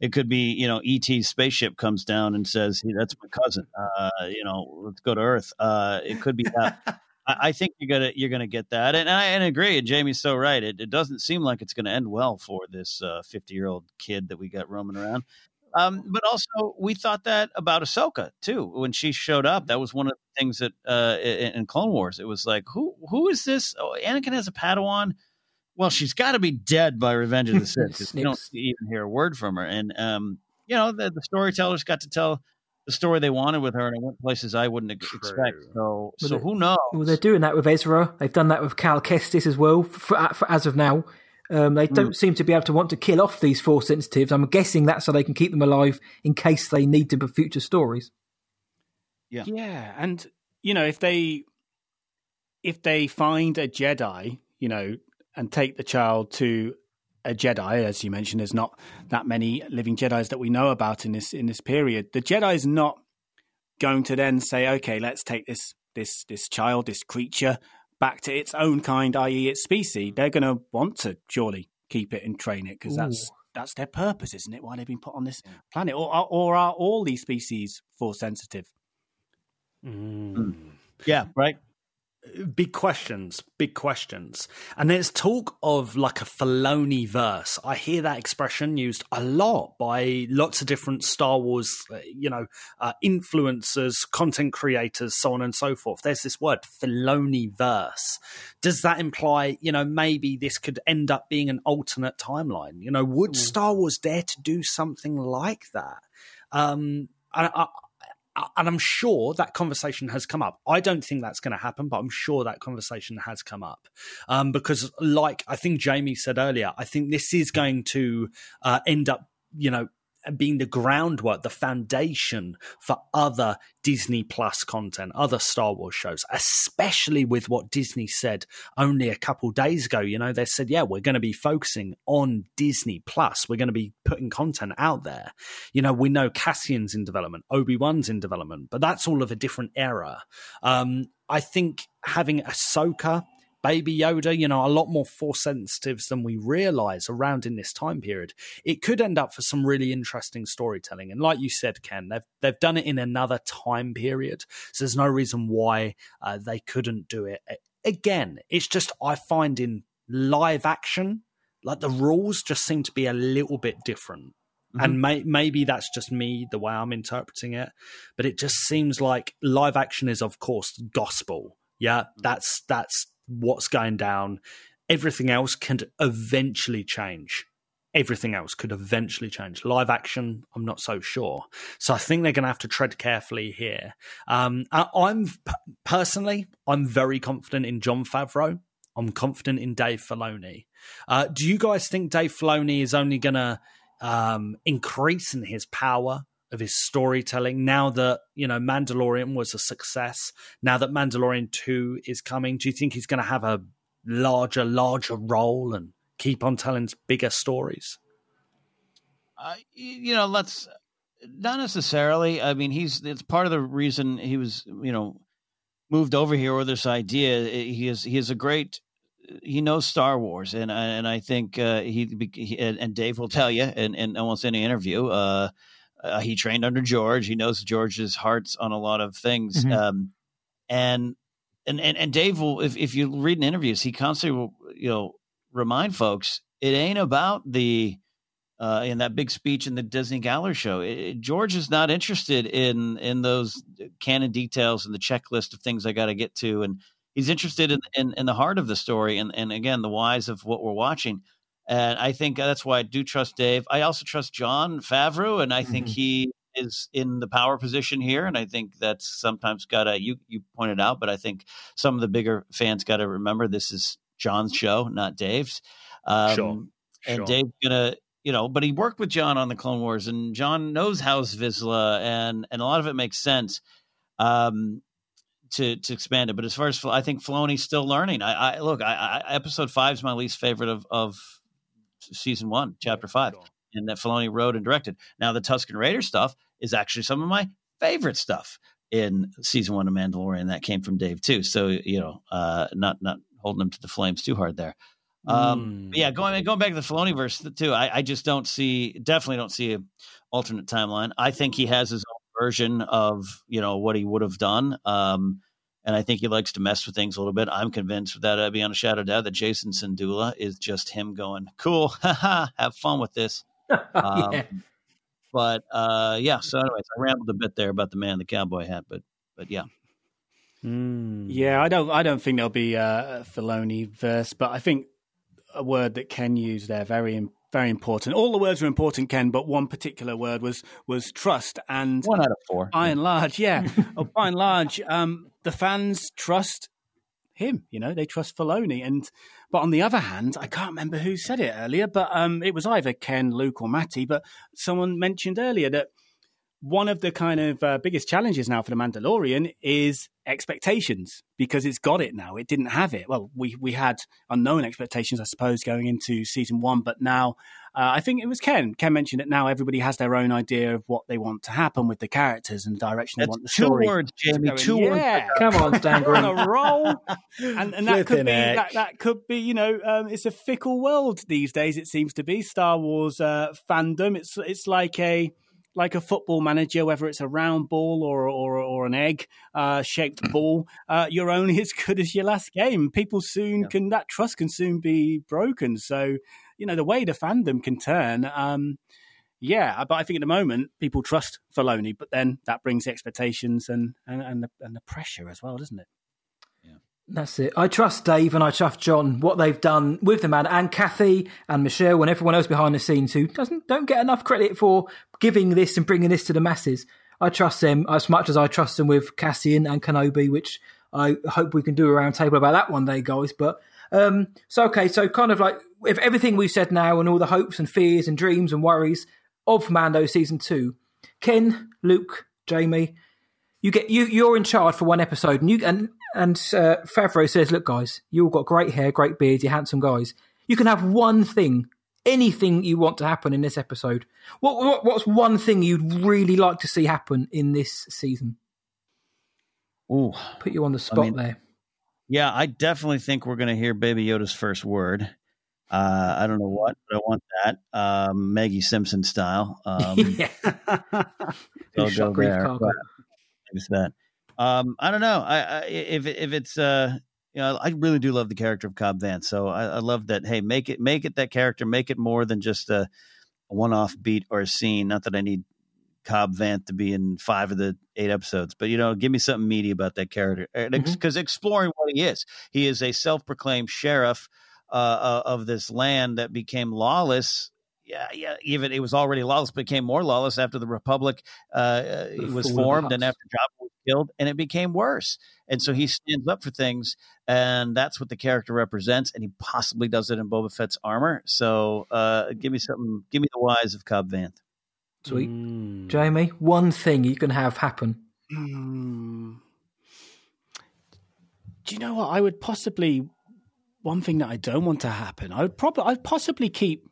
It could be, you know, ET's spaceship comes down and says, hey, that's my cousin. Uh, you know, let's go to Earth. Uh, it could be that. I, think you're gonna you're gonna get that, and I and agree. And Jamie's so right. It, it doesn't seem like it's going to end well for this 50 uh, year old kid that we got roaming around. Um, but also, we thought that about Ahsoka too when she showed up. That was one of the things that uh, in, in Clone Wars, it was like, who who is this? Oh, Anakin has a Padawan. Well, she's got to be dead by Revenge of the Sith. you don't even hear a word from her. And um, you know, the, the, storytellers got to tell the story they wanted with her, and it went places I wouldn't True. expect. So, well, so who knows? Well, they're doing that with Ezra. They've done that with Cal Kestis as well, for, for, as of now. Um, they don't mm. seem to be able to want to kill off these force sensitives. I'm guessing that's so they can keep them alive in case they need them for future stories. Yeah, yeah, and you know if they if they find a Jedi, you know, and take the child to a Jedi, as you mentioned, there's not that many living Jedi's that we know about in this in this period. The Jedi is not going to then say, okay, let's take this this this child, this creature, back to its own kind, i.e., its species, they're going to want to surely keep it and train it because that's that's their purpose, isn't it? Why they've been put on this planet, or or are all these species force sensitive? Mm. Yeah, right. Big questions, big questions. And there's talk of like a Filoni verse. I hear that expression used a lot by lots of different Star Wars, uh, you know, uh, influencers, content creators, so on and so forth. There's this word, Filoni verse. Does that imply, you know, maybe this could end up being an alternate timeline? You know, would mm. Star Wars dare to do something like that? Um, I, I, and I'm sure that conversation has come up. I don't think that's going to happen, but I'm sure that conversation has come up um, because, like I think Jamie said earlier, I think this is going to uh, end up, you know, being the groundwork, the foundation for other Disney Plus content, other Star Wars shows, especially with what Disney said only a couple days ago. You know, they said, yeah, we're going to be focusing on Disney Plus. We're going to be putting content out there. You know, we know Cassian's in development, Obi Wan's in development, but that's all of a different era. Um, I think having Ahsoka Baby Yoda, you know, a lot more force sensitives than we realize around in this time period. It could end up for some really interesting storytelling. And like you said, Ken, they've they've done it in another time period, so there's no reason why uh, they couldn't do it again. It's just I find in live action, like the rules just seem to be a little bit different. Mm-hmm. And may, maybe that's just me, the way I'm interpreting it. But it just seems like live action is, of course, gospel. Yeah, that's that's what's going down. Everything else can eventually change. Everything else could eventually change. Live action, I'm not so sure. So I think they're going to have to tread carefully here. Um, I, I'm personally, I'm very confident in Jon Favreau. I'm confident in Dave Filoni. Uh, do you guys think Dave Filoni is only going to um, increase in his power of his storytelling. Now that you know Mandalorian was a success now that Mandalorian 2 is coming do you think he's going to have a larger larger role and keep on telling bigger stories? Uh, you know let's not necessarily. I mean he's it's part of the reason he was you know moved over here with this idea. He is he is a great he knows Star Wars, and and I think uh, he, he, and Dave will tell you in, in almost any interview. Uh, uh, he trained under George. He knows George's hearts on a lot of things. Mm-hmm. Um, and, and, and, and Dave will, if, if you read in interviews, he constantly will, you know, remind folks it ain't about the, uh, in that big speech in the Disney Gallery show. It, George is not interested in in those canon details and the checklist of things I got to get to, and he's interested in, in, in the heart of the story and and again the whys of what we're watching. And I think that's why I do trust Dave. I also trust Jon Favreau, and I think mm-hmm. he is in the power position here. And I think that's sometimes got to, you, you pointed out, but I think some of the bigger fans got to remember this is Jon's show, not Dave's. Um, sure. And sure. Dave's going to, you know, but he worked with John on the Clone Wars, and John knows House Vizsla, and and a lot of it makes sense um, to to expand it. But as far as I think Filoni's still learning. I, I look, I, I, episode five is my least favorite of of season one, chapter five, and that Filoni wrote and directed. Now, the Tusken Raider stuff is actually some of my favorite stuff in season one of Mandalorian. That came from Dave too. So you know, uh, not not holding him to the flames too hard there. Um, mm. Yeah, going going back to the Filoni verse too. I, I just don't see, definitely don't see a alternate timeline. I think he has his own version of you know what he would have done. Um, and I think he likes to mess with things a little bit. I'm convinced, without uh, beyond a shadow of doubt, that Jason Sandula is just him going, "Cool, ha, have fun with this." Um, yeah. But uh, yeah, so anyways, I rambled a bit there about the man in the cowboy hat, but but yeah. Mm. Yeah, I don't. I don't think there'll be a Filoni verse, but I think a word that Ken used there very very important. All the words are important, Ken, but one particular word was was trust. And one out of four, by and large, yeah, oh, by and large, um, the fans trust him. You know, they trust Filoni. And but on the other hand, I can't remember who said it earlier, but um, it was either Ken, Luke, or Matty. But someone mentioned earlier that one of the kind of uh, biggest challenges now for the Mandalorian is expectations because it's got it now. It didn't have it. Well, we we had unknown expectations, I suppose, going into season one, but now uh, I think it was Ken. Ken mentioned it. Now everybody has their own idea of what they want to happen with the characters and the direction That's they want the two story. Two words, Jamie. Going, two yeah. words. Come on, Stan on a roll, and, and that could be that, that, could be. You know, um, it's a fickle world these days. It seems to be Star Wars uh, fandom. It's it's like a like a football manager, whether it's a round ball or or, or an egg uh, shaped ball, uh, you're only as good as your last game. People soon Yeah. can that trust can soon be broken. So you know the way the fandom can turn. Um, yeah, but I think at the moment people trust Filoni, but then that brings the expectations and and and the, and the pressure as well, doesn't it? That's it. I trust Dave and I trust Jon. What they've done with the man and Kathy and Michelle and everyone else behind the scenes who doesn't don't get enough credit for giving this and bringing this to the masses. I trust them as much as I trust them with Cassian and Kenobi, which I hope we can do a roundtable about that one day, guys. But um, so okay, so kind of like if everything we've said now and all the hopes and fears and dreams and worries of Mando season two, Ken, Luke, Jamie, you get you you're in charge for one episode, and you and and uh, Favreau says, "Look, guys, you all got great hair, great beards, you're handsome guys. You can have one thing, anything you want to happen in this episode. What, what what's one thing you'd really like to see happen in this season? Ooh, Put you on the spot mean- there. yeah, I definitely think we're going to hear Baby Yoda's first word. Uh, I don't know what, but I want that um, Maggie Simpson style. Um, yeah, go there, but that. Um, I don't know. I, I if if it's uh, you know, I really do love the character of Cobb Vanth. So I, I love that. Hey, make it make it that character. Make it more than just a, a one-off beat or a scene. Not that I need Cobb Vanth to be in five of the eight episodes, but you know, give me something meaty about that character because exploring what he is. He is a self-proclaimed sheriff uh, uh, of this land that became lawless. Yeah, yeah. Even it was already lawless, became more lawless after the Republic uh, uh, was fall of the formed and after Jabba was killed, and it became worse. And so he stands up for things, and that's what the character represents. And he possibly does it in Boba Fett's armor. So uh, give me something. Give me the wise of Cobb Vanth. Sweet, Mm. Jamie. One thing you can have happen. Hmm. Do you know what? I would possibly one thing that I don't want to happen. I would probably I'd possibly keep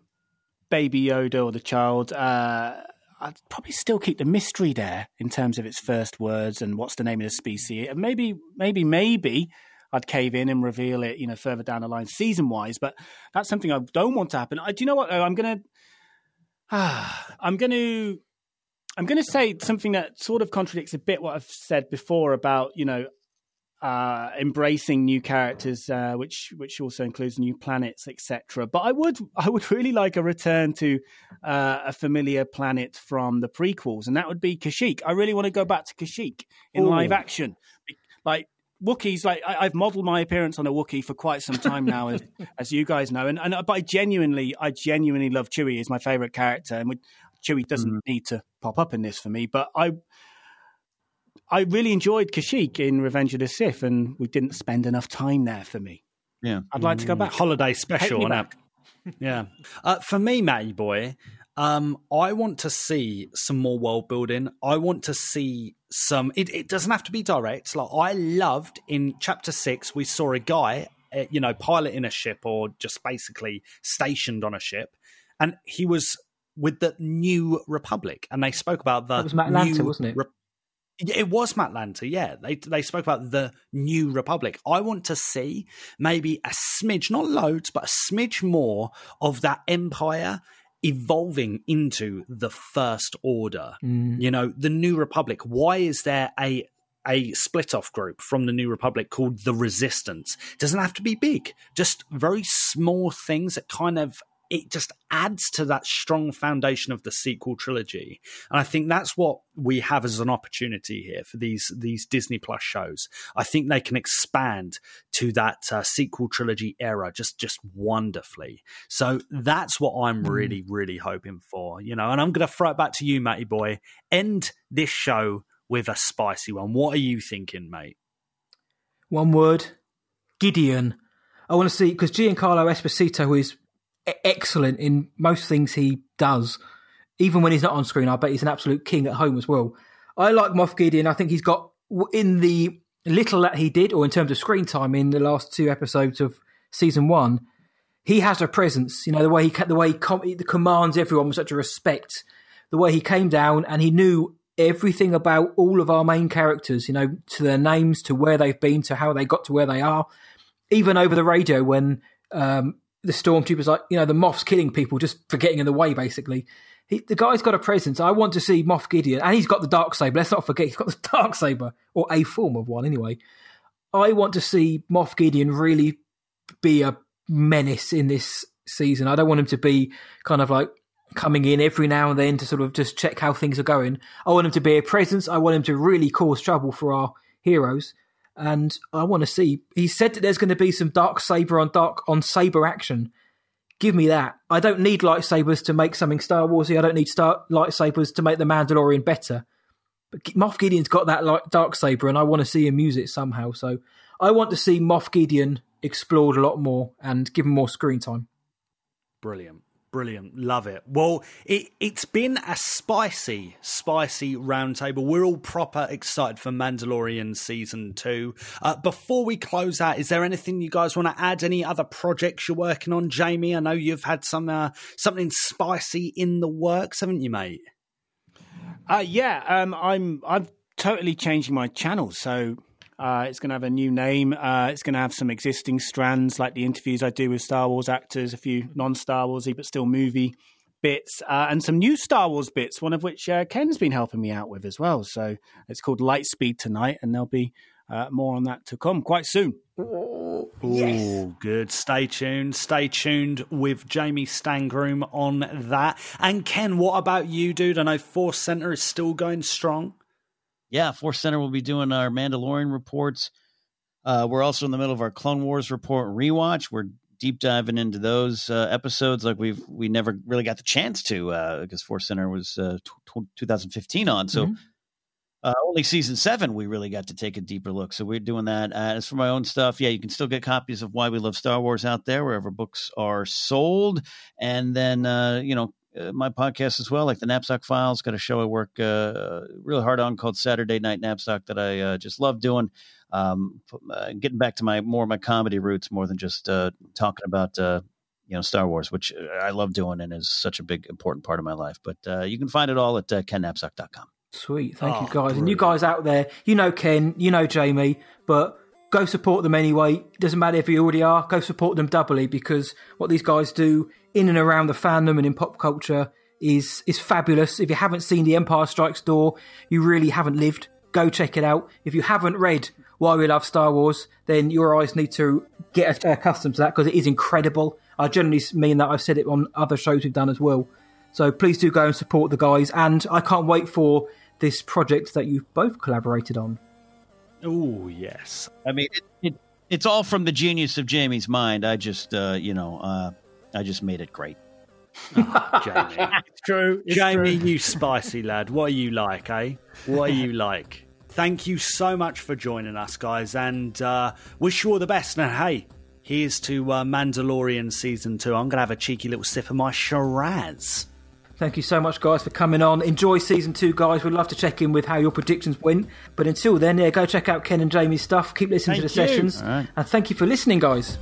Baby Yoda or the child. Uh, I'd probably still keep the mystery there in terms of its first words and what's the name of the species. And maybe, maybe, maybe I'd cave in and reveal it, you know, further down the line, season wise. But that's something I don't want to happen. I, do you know what? I'm gonna, ah, I'm gonna I'm to say something that sort of contradicts a bit what I've said before about you know uh, embracing new characters, uh, which which also includes new planets, etc. But I would I would really like a return to uh, a familiar planet from the prequels, and that would be Kashyyyk. I really want to go back to Kashyyyk in Ooh. live action, like. Wookiees, like I, I've modelled my appearance on a Wookiee for quite some time now, as, as you guys know, and, and but I genuinely, I genuinely love Chewie. He's my favourite character, and we, Chewie doesn't need to pop up in this for me, but I I really enjoyed Kashyyyk in Revenge of the Sith, and we didn't spend enough time there for me. Yeah. I'd like to go back. Holiday special me on back. Yeah. Uh, for me, Matty boy, um, I want to see some more world building. I want to see some. It, it doesn't have to be direct. Like I loved in chapter six, we saw a guy, uh, you know, piloting a ship or just basically stationed on a ship, and he was with the New Republic, and they spoke about the That was Matt Lanter, New wasn't it? Re- yeah, it was Matt Lanter. Yeah, they they spoke about the New Republic. I want to see maybe a smidge, not loads, but a smidge more of that empire evolving into the First Order. Mm. You know, the New Republic. Why is there a a split off group from the New Republic called the Resistance? Doesn't have to be big, just very small things that kind of it just adds to that strong foundation of the sequel trilogy. And I think that's what we have as an opportunity here for these these Disney Plus shows. I think they can expand to that uh, sequel trilogy era just just wonderfully. So that's what I'm really really hoping for, you know. And I'm going to throw it back to you, Matty boy. End this show with a spicy one. What are you thinking, mate? One word, Gideon. I want to see because Giancarlo Esposito is e- excellent in most things he does. Even when he's not on screen, I bet he's an absolute king at home as well. I like Moff Gideon. I think he's got in the little that he did, or in terms of screen time in the last two episodes of season one, he has a presence. You know the way he the way he, com- he commands everyone with such a respect. The way he came down and he knew everything about all of our main characters. You know to their names, to where they've been, to how they got to where they are. Even over the radio when um, the stormtroopers like you know the moff's killing people, just for getting in the way. Basically, He, the guy's got a presence. I want to see Moff Gideon, and he's got the dark saber. Let's not forget he's got the dark saber, or a form of one anyway. I want to see Moff Gideon really be a menace in this season. I don't want him to be kind of like coming in every now and then to sort of just check how things are going. I want him to be a presence. I want him to really cause trouble for our heroes. And I want to see. He said that there's going to be some dark saber on dark on saber action. Give me that. I don't need lightsabers to make something Star Warsy. I don't need star lightsabers to make the Mandalorian better. But Moff Gideon's got that dark saber, and I want to see him use it somehow. So I want to see Moff Gideon explored a lot more and given more screen time. Brilliant. Brilliant. Love it. Well, it, it's been a spicy, spicy roundtable. We're all proper excited for Mandalorian season two. Uh, before we close out, is there anything you guys want to add? Any other projects you're working on, Jamie? I know you've had some uh, something spicy in the works, haven't you, mate? Uh, yeah, um, I'm I'm totally changing my channel. So uh, it's going to have a new name. Uh, it's going to have some existing strands, like the interviews I do with Star Wars actors, a few non-Star Warsy but still movie bits, uh, and some new Star Wars bits. One of which uh, Ken's been helping me out with as well. So it's called Lightspeed tonight, and there'll be uh, more on that to come quite soon. Oh, good. Stay tuned. Stay tuned with Jamie Stangroom on that. And Ken, what about you, dude? I know Force Center is still going strong yeah, Force Center will be doing our Mandalorian reports. Uh, we're also in the middle of our Clone Wars report rewatch. We're deep diving into those uh, episodes like we've we never really got the chance to uh, because Force Center was uh, t- 2015 on. So mm-hmm. Uh, only season seven we really got to take a deeper look. So we're doing that. Uh, as for my own stuff, yeah, you can still get copies of Why We Love Star Wars out there wherever books are sold, and then you know uh, my podcast as well, like the Napzok Files. Got a show I work uh, really hard on called Saturday Night Napzok that I uh, just love doing. Um, uh, getting back to my more my comedy roots more than just uh, talking about uh, you know Star Wars, which I love doing and is such a big important part of my life. But you can find it all at uh, kennapzok.com. Sweet, thank oh, you guys, brilliant. and you guys out there, you know Ken, you know Jamie, but go support them anyway. Doesn't matter if you already are, go support them doubly because what these guys do in and around the fandom and in pop culture is is fabulous. If you haven't seen The Empire Strikes Door, you really haven't lived. Go check it out. If you haven't read Why We Love Star Wars, then your eyes need to get uh, accustomed to that because it is incredible. I generally mean that. I've said it on other shows we've done as well. So please do go and support the guys. And I can't wait for this project that you've both collaborated on. Oh yes. I mean, it, it, it's all from the genius of Jamie's mind. I just, uh, you know, uh, I just made it great. Oh, Jamie, it's true. It's Jamie, true. you spicy lad. What are you like, eh? What are you like? Thank you so much for joining us, guys, and uh, wish you all the best. And hey, here's to uh, Mandalorian season two. I'm gonna have a cheeky little sip of my Shiraz. Thank you so much, guys, for coming on. Enjoy season two, guys. We'd love to check in with how your predictions went. But until then, yeah, go check out Ken and Jamie's stuff. Keep listening thank to the you. sessions. Right. And thank you for listening, guys.